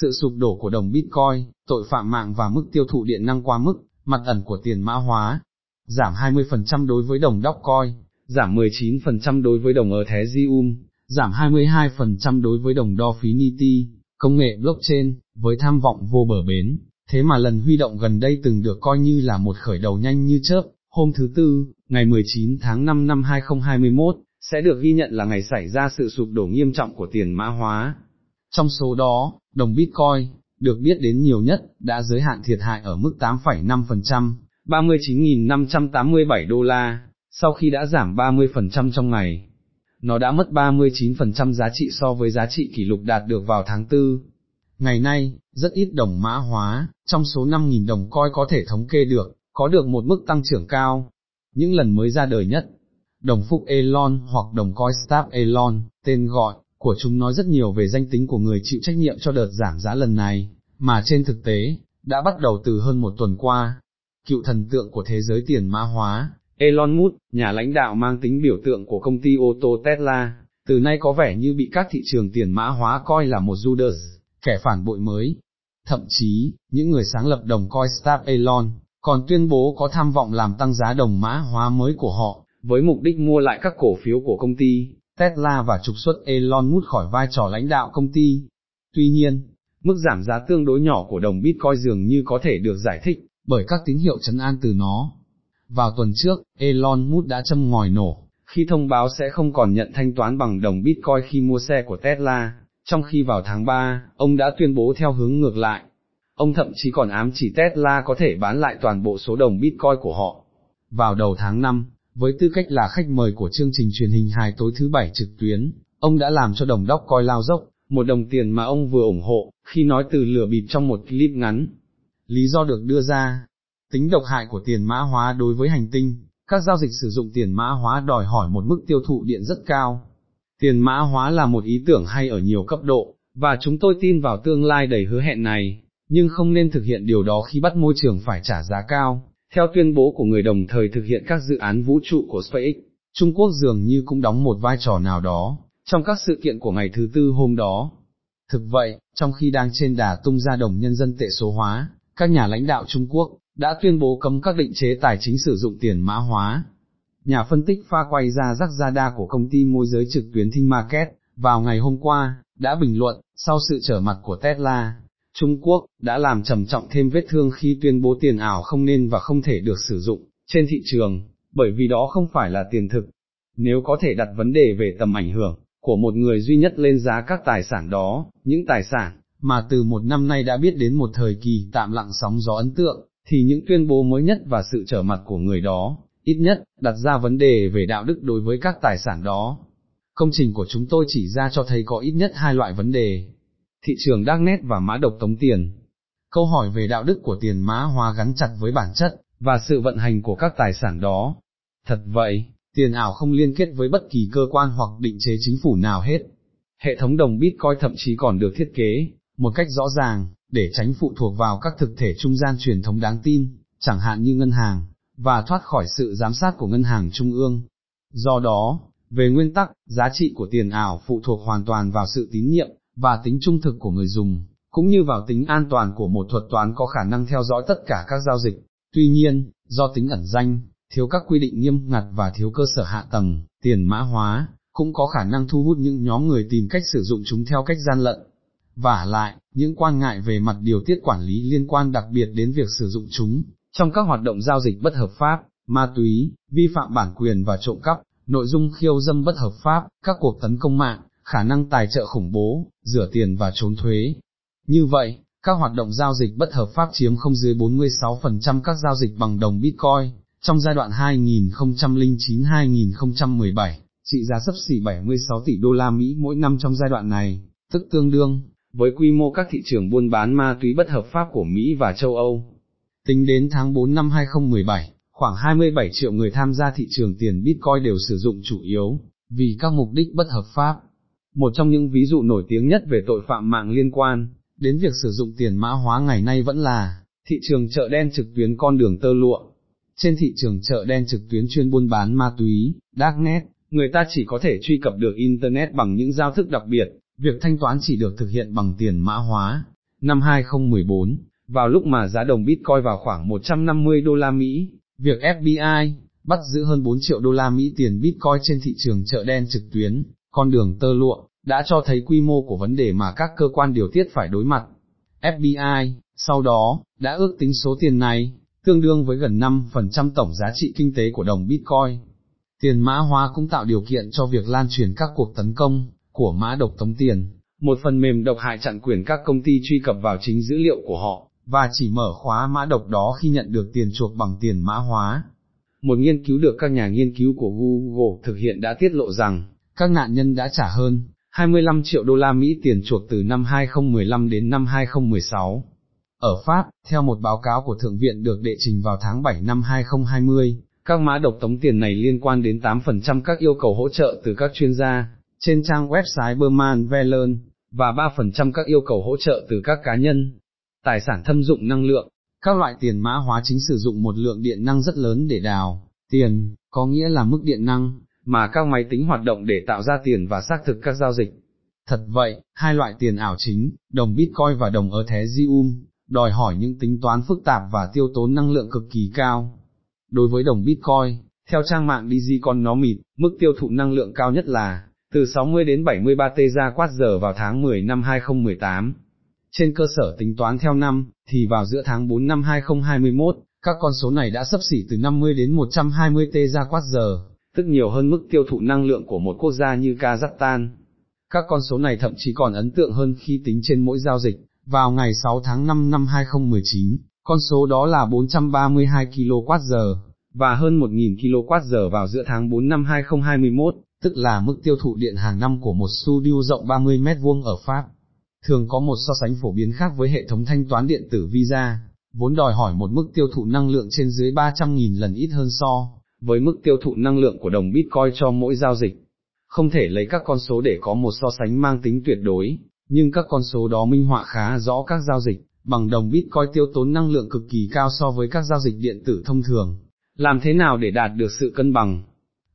sự sụp đổ của đồng Bitcoin, tội phạm mạng và mức tiêu thụ điện năng quá mức, mặt ẩn của tiền mã hóa, giảm 20% đối với đồng Dogecoin, giảm 19% đối với đồng Ethereum, giảm 22% đối với đồng Dofinity, công nghệ blockchain, với tham vọng vô bờ bến, thế mà lần huy động gần đây từng được coi như là một khởi đầu nhanh như chớp, hôm thứ Tư, ngày 19 tháng 5 năm 2021, sẽ được ghi nhận là ngày xảy ra sự sụp đổ nghiêm trọng của tiền mã hóa. Trong số đó, đồng Bitcoin, được biết đến nhiều nhất, đã giới hạn thiệt hại ở mức 8,5%, 39.587 đô la, sau khi đã giảm 30% trong ngày. Nó đã mất 39% giá trị so với giá trị kỷ lục đạt được vào tháng 4. Ngày nay, rất ít đồng mã hóa, trong số 5.000 đồng coi có thể thống kê được, có được một mức tăng trưởng cao. Những lần mới ra đời nhất, đồng Phúc Elon hoặc đồng coi Star Elon, tên gọi của chúng nói rất nhiều về danh tính của người chịu trách nhiệm cho đợt giảm giá lần này, mà trên thực tế, đã bắt đầu từ hơn một tuần qua. Cựu thần tượng của thế giới tiền mã hóa, Elon Musk, nhà lãnh đạo mang tính biểu tượng của công ty ô tô Tesla, từ nay có vẻ như bị các thị trường tiền mã hóa coi là một Judas, kẻ phản bội mới. Thậm chí, những người sáng lập đồng Coinstar Elon, còn tuyên bố có tham vọng làm tăng giá đồng mã hóa mới của họ, với mục đích mua lại các cổ phiếu của công ty, Tesla và trục xuất Elon Musk khỏi vai trò lãnh đạo công ty. Tuy nhiên, mức giảm giá tương đối nhỏ của đồng Bitcoin dường như có thể được giải thích, bởi các tín hiệu chấn an từ nó. Vào tuần trước, Elon Musk đã châm ngòi nổ, khi thông báo sẽ không còn nhận thanh toán bằng đồng Bitcoin khi mua xe của Tesla, trong khi vào tháng 3, ông đã tuyên bố theo hướng ngược lại. Ông thậm chí còn ám chỉ Tesla có thể bán lại toàn bộ số đồng Bitcoin của họ. Vào đầu tháng 5, với tư cách là khách mời của chương trình truyền hình hài tối thứ bảy trực tuyến, ông đã làm cho đồng đốc coi lao dốc, một đồng tiền mà ông vừa ủng hộ, khi nói từ lửa bịp trong một clip ngắn. Lý do được đưa ra, tính độc hại của tiền mã hóa đối với hành tinh, các giao dịch sử dụng tiền mã hóa đòi hỏi một mức tiêu thụ điện rất cao. Tiền mã hóa là một ý tưởng hay ở nhiều cấp độ, và chúng tôi tin vào tương lai đầy hứa hẹn này, nhưng không nên thực hiện điều đó khi bắt môi trường phải trả giá cao. Theo tuyên bố của người đồng thời thực hiện các dự án vũ trụ của SpaceX, Trung Quốc dường như cũng đóng một vai trò nào đó, trong các sự kiện của ngày thứ tư hôm đó. Thực vậy, trong khi đang trên đà tung ra đồng nhân dân tệ số hóa, các nhà lãnh đạo Trung Quốc, đã tuyên bố cấm các định chế tài chính sử dụng tiền mã hóa. Nhà phân tích pha quay ra rắc ra đa của công ty môi giới trực tuyến Thinh Market, vào ngày hôm qua, đã bình luận, sau sự trở mặt của Tesla, Trung Quốc, đã làm trầm trọng thêm vết thương khi tuyên bố tiền ảo không nên và không thể được sử dụng, trên thị trường, bởi vì đó không phải là tiền thực. Nếu có thể đặt vấn đề về tầm ảnh hưởng, của một người duy nhất lên giá các tài sản đó, những tài sản, mà từ một năm nay đã biết đến một thời kỳ tạm lặng sóng gió ấn tượng, thì những tuyên bố mới nhất và sự trở mặt của người đó, ít nhất, đặt ra vấn đề về đạo đức đối với các tài sản đó. Công trình của chúng tôi chỉ ra cho thấy có ít nhất hai loại vấn đề, thị trường Darknet và mã độc tống tiền. Câu hỏi về đạo đức của tiền mã hóa gắn chặt với bản chất, và sự vận hành của các tài sản đó. Thật vậy, tiền ảo không liên kết với bất kỳ cơ quan hoặc định chế chính phủ nào hết. Hệ thống đồng Bitcoin thậm chí còn được thiết kế, một cách rõ ràng, để tránh phụ thuộc vào các thực thể trung gian truyền thống đáng tin, chẳng hạn như ngân hàng, và thoát khỏi sự giám sát của ngân hàng trung ương. Do đó, về nguyên tắc, giá trị của tiền ảo phụ thuộc hoàn toàn vào sự tín nhiệm, và tính trung thực của người dùng, cũng như vào tính an toàn của một thuật toán có khả năng theo dõi tất cả các giao dịch. Tuy nhiên, do tính ẩn danh, thiếu các quy định nghiêm ngặt và thiếu cơ sở hạ tầng, tiền mã hóa, cũng có khả năng thu hút những nhóm người tìm cách sử dụng chúng theo cách gian lận. Và lại, những quan ngại về mặt điều tiết quản lý liên quan đặc biệt đến việc sử dụng chúng, trong các hoạt động giao dịch bất hợp pháp, ma túy, vi phạm bản quyền và trộm cắp, nội dung khiêu dâm bất hợp pháp, các cuộc tấn công mạng, khả năng tài trợ khủng bố, rửa tiền và trốn thuế. Như vậy, các hoạt động giao dịch bất hợp pháp chiếm không dưới 46% các giao dịch bằng đồng Bitcoin, trong giai đoạn 2009-2017, trị giá sấp xỉ 76 tỷ đô la Mỹ mỗi năm trong giai đoạn này, tức tương đương, với quy mô các thị trường buôn bán ma túy bất hợp pháp của Mỹ và châu Âu. Tính đến tháng 4 năm 2017, khoảng 27 triệu người tham gia thị trường tiền Bitcoin đều sử dụng chủ yếu, vì các mục đích bất hợp pháp. Một trong những ví dụ nổi tiếng nhất về tội phạm mạng liên quan, đến việc sử dụng tiền mã hóa ngày nay vẫn là, thị trường chợ đen trực tuyến con đường tơ lụa. Trên thị trường chợ đen trực tuyến chuyên buôn bán ma túy, Darknet, người ta chỉ có thể truy cập được Internet bằng những giao thức đặc biệt, việc thanh toán chỉ được thực hiện bằng tiền mã hóa, năm 2014, vào lúc mà giá đồng Bitcoin vào khoảng 150 đô la Mỹ, việc FBI bắt giữ hơn 4 triệu đô la Mỹ tiền Bitcoin trên thị trường chợ đen trực tuyến, con đường tơ lụa, đã cho thấy quy mô của vấn đề mà các cơ quan điều tiết phải đối mặt. FBI, sau đó, đã ước tính số tiền này, tương đương với gần 5% tổng giá trị kinh tế của đồng Bitcoin. Tiền mã hóa cũng tạo điều kiện cho việc lan truyền các cuộc tấn công của mã độc tống tiền, một phần mềm độc hại chặn quyền các công ty truy cập vào chính dữ liệu của họ, và chỉ mở khóa mã độc đó khi nhận được tiền chuộc bằng tiền mã hóa. Một nghiên cứu được các nhà nghiên cứu của Google thực hiện đã tiết lộ rằng, các nạn nhân đã trả hơn 25 triệu đô la Mỹ tiền chuộc từ năm 2015 đến năm 2016. Ở Pháp, theo một báo cáo của Thượng viện được đệ trình vào tháng 7 năm 2020, các mã độc tống tiền này liên quan đến 8% các yêu cầu hỗ trợ từ các chuyên gia, trên trang website Berman Velen, và 3% các yêu cầu hỗ trợ từ các cá nhân. Tài sản thâm dụng năng lượng, các loại tiền mã hóa chính sử dụng một lượng điện năng rất lớn để đào, tiền, có nghĩa là mức điện năng, mà các máy tính hoạt động để tạo ra tiền và xác thực các giao dịch. Thật vậy, hai loại tiền ảo chính, đồng Bitcoin và đồng Ethereum, đòi hỏi những tính toán phức tạp và tiêu tốn năng lượng cực kỳ cao. Đối với đồng Bitcoin, theo trang mạng DigiConomist, mức tiêu thụ năng lượng cao nhất là, từ 60 đến 73 teza quát giờ vào tháng 10 năm 2018. Trên cơ sở tính toán theo năm, thì vào giữa tháng 4 năm 2021, các con số này đã sấp xỉ từ 50 đến 120 teza quát giờ, tức nhiều hơn mức tiêu thụ năng lượng của một quốc gia như Kazakhstan. Các con số này thậm chí còn ấn tượng hơn khi tính trên mỗi giao dịch, vào ngày 6 tháng 5 năm 2019, con số đó là 432 kWh, và hơn 1.000 kWh vào giữa tháng 4 năm 2021, tức là mức tiêu thụ điện hàng năm của một studio rộng 30 mét vuông ở Pháp. Thường có một so sánh phổ biến khác với hệ thống thanh toán điện tử Visa, vốn đòi hỏi một mức tiêu thụ năng lượng trên dưới 300.000 lần ít hơn so với mức tiêu thụ năng lượng của đồng Bitcoin cho mỗi giao dịch. Không thể lấy các con số để có một so sánh mang tính tuyệt đối, nhưng các con số đó minh họa khá rõ các giao dịch, bằng đồng Bitcoin tiêu tốn năng lượng cực kỳ cao so với các giao dịch điện tử thông thường. Làm thế nào để đạt được sự cân bằng?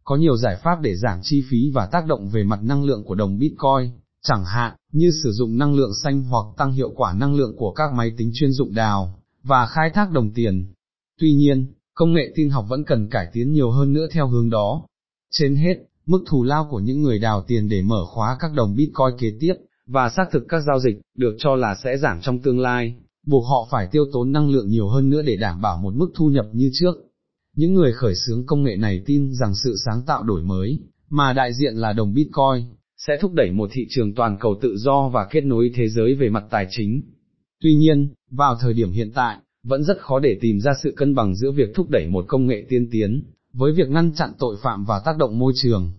Có nhiều giải pháp để giảm chi phí và tác động về mặt năng lượng của đồng Bitcoin, chẳng hạn, như sử dụng năng lượng xanh hoặc tăng hiệu quả năng lượng của các máy tính chuyên dụng đào, và khai thác đồng tiền. Tuy nhiên, công nghệ tin học vẫn cần cải tiến nhiều hơn nữa theo hướng đó. Trên hết, mức thù lao của những người đào tiền để mở khóa các đồng Bitcoin kế tiếp, và xác thực các giao dịch, được cho là sẽ giảm trong tương lai, buộc họ phải tiêu tốn năng lượng nhiều hơn nữa để đảm bảo một mức thu nhập như trước. Những người khởi xướng công nghệ này tin rằng sự sáng tạo đổi mới, mà đại diện là đồng Bitcoin, sẽ thúc đẩy một thị trường toàn cầu tự do và kết nối thế giới về mặt tài chính. Tuy nhiên, vào thời điểm hiện tại, vẫn rất khó để tìm ra sự cân bằng giữa việc thúc đẩy một công nghệ tiên tiến, với việc ngăn chặn tội phạm và tác động môi trường,